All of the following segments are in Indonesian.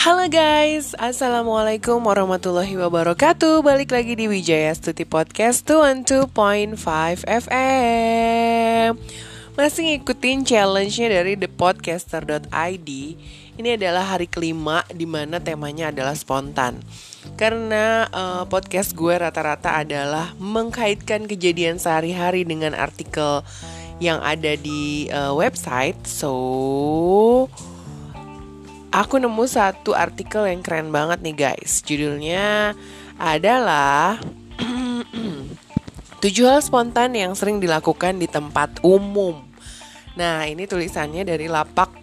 Halo guys, Assalamualaikum warahmatullahi wabarakatuh. Balik lagi di Wijaya Stuti Podcast 212.5 FM Masih ngikutin challenge-nya dari thepodcaster.id Ini adalah hari kelima di mana temanya adalah spontan. Karena uh, podcast gue rata-rata adalah mengkaitkan kejadian sehari-hari dengan artikel yang ada di uh, website. So aku nemu satu artikel yang keren banget nih guys. Judulnya adalah tujuh hal spontan yang sering dilakukan di tempat umum. Nah, ini tulisannya dari lapak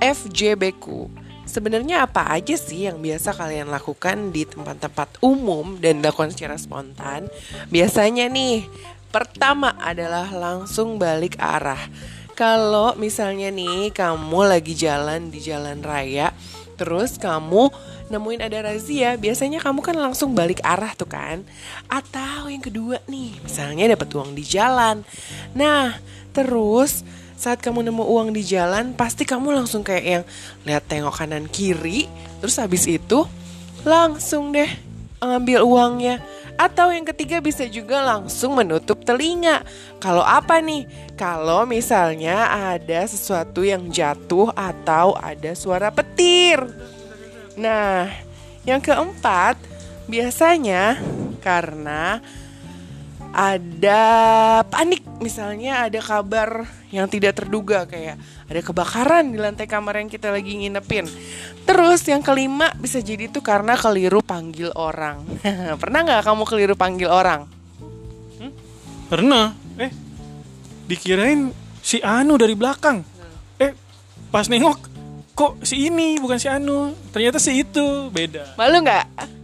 FJBku. Sebenarnya apa aja sih yang biasa kalian lakukan di tempat-tempat umum dan dilakukan secara spontan? Biasanya nih, pertama adalah langsung balik arah kalau misalnya nih kamu lagi jalan di jalan raya, terus kamu nemuin ada razia, biasanya kamu kan langsung balik arah tuh kan. Atau yang kedua nih, misalnya dapat uang di jalan. Nah, terus saat kamu nemu uang di jalan, pasti kamu langsung kayak yang lihat tengok kanan kiri, terus habis itu langsung deh ngambil uangnya atau yang ketiga bisa juga langsung menutup telinga. Kalau apa nih? Kalau misalnya ada sesuatu yang jatuh atau ada suara petir. Nah, yang keempat biasanya karena ada panik. Misalnya ada kabar yang tidak terduga kayak ada kebakaran di lantai kamar yang kita lagi nginepin. Terus yang kelima bisa jadi tuh karena keliru panggil orang. Pernah nggak kamu keliru panggil orang? Hmm? pernah. Eh dikirain si Anu dari belakang. Eh pas nengok kok si ini bukan si Anu? Ternyata si itu. Beda. Malu nggak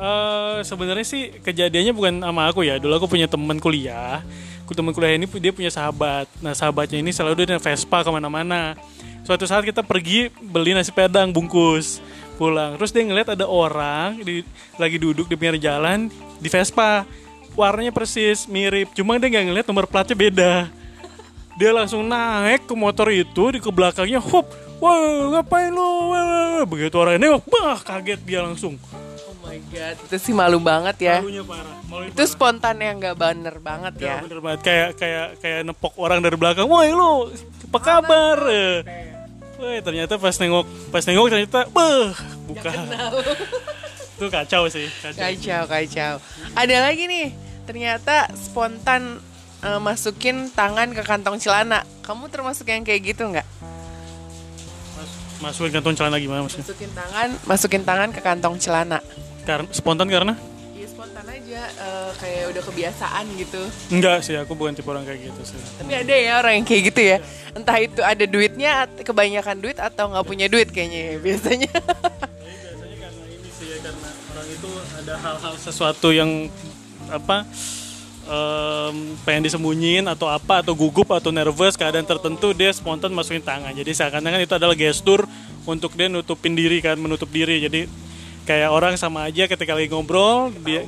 Uh, sebenarnya sih kejadiannya bukan sama aku ya. Dulu aku punya teman kuliah. Teman kuliah ini dia punya sahabat. Nah sahabatnya ini selalu dia Vespa ke mana-mana. Suatu saat kita pergi beli nasi padang bungkus pulang. Terus dia ngeliat ada orang di, lagi duduk di pinggir jalan di Vespa. Warnanya persis mirip. Cuma dia nggak ngeliat nomor platnya beda. Dia langsung naik ke motor itu di ke belakangnya. Hop, wah ngapain lu? Begitu orang ini, bah kaget dia langsung my god, itu sih malu banget ya. Malunya parah. Malunya itu parah. spontan yang gak bener banget ya. ya. Bener banget. Kayak kayak kayak nepok orang dari belakang. Woi lu, apa kabar? Woi ternyata pas nengok pas nengok ternyata, beh, bukan. itu kacau sih. Kacau. kacau, kacau. Ada lagi nih, ternyata spontan uh, masukin tangan ke kantong celana. Kamu termasuk yang kayak gitu nggak? masukin kantong celana gimana maksudnya? Masukin tangan, masukin tangan ke kantong celana. Karena spontan karena? Iya spontan aja, uh, kayak udah kebiasaan gitu. Enggak sih, aku bukan tipe orang kayak gitu sih. Tapi ada ya orang yang kayak gitu ya. Entah itu ada duitnya, kebanyakan duit atau nggak punya duit kayaknya ya biasanya. biasanya karena ini sih ya, karena orang itu ada hal-hal sesuatu yang apa um, pengen disembunyiin atau apa atau gugup atau nervous keadaan tertentu dia spontan masukin tangan jadi seakan-akan itu adalah gestur untuk dia nutupin diri kan menutup diri jadi kayak orang sama aja ketika lagi ngobrol dia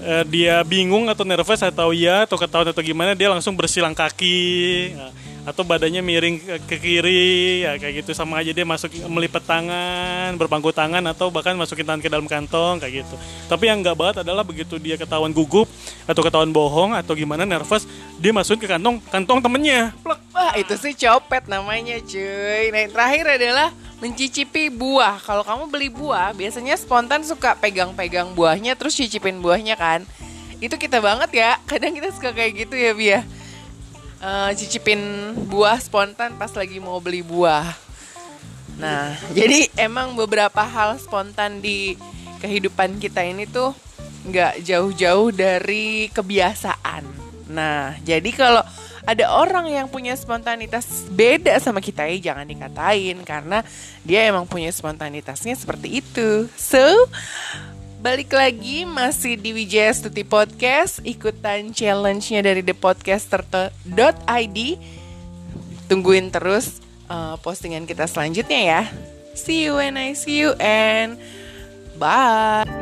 uh, dia bingung atau nervous atau iya atau ketahuan atau gimana dia langsung bersilang kaki uh, atau badannya miring ke, ke kiri ya kayak gitu. Sama aja dia masuk melipat tangan berpangku tangan atau bahkan masukin tangan ke dalam kantong kayak gitu. Tapi yang nggak banget adalah begitu dia ketahuan gugup atau ketahuan bohong atau gimana nervous dia masukin ke kantong kantong temennya. Plek. wah itu sih copet namanya cuy. Nah yang terakhir adalah mencicipi buah kalau kamu beli buah biasanya spontan suka pegang-pegang buahnya terus cicipin buahnya kan itu kita banget ya kadang kita suka kayak gitu ya Bia uh, cicipin buah spontan pas lagi mau beli buah. Nah, jadi emang beberapa hal spontan di kehidupan kita ini tuh nggak jauh-jauh dari kebiasaan. Nah, jadi kalau ada orang yang punya spontanitas beda sama kita ya jangan dikatain karena dia emang punya spontanitasnya seperti itu. So, Balik lagi masih di Wijaya Stuti Podcast Ikutan challenge-nya dari thepodcaster.id Tungguin terus uh, postingan kita selanjutnya ya. See you when I see you and bye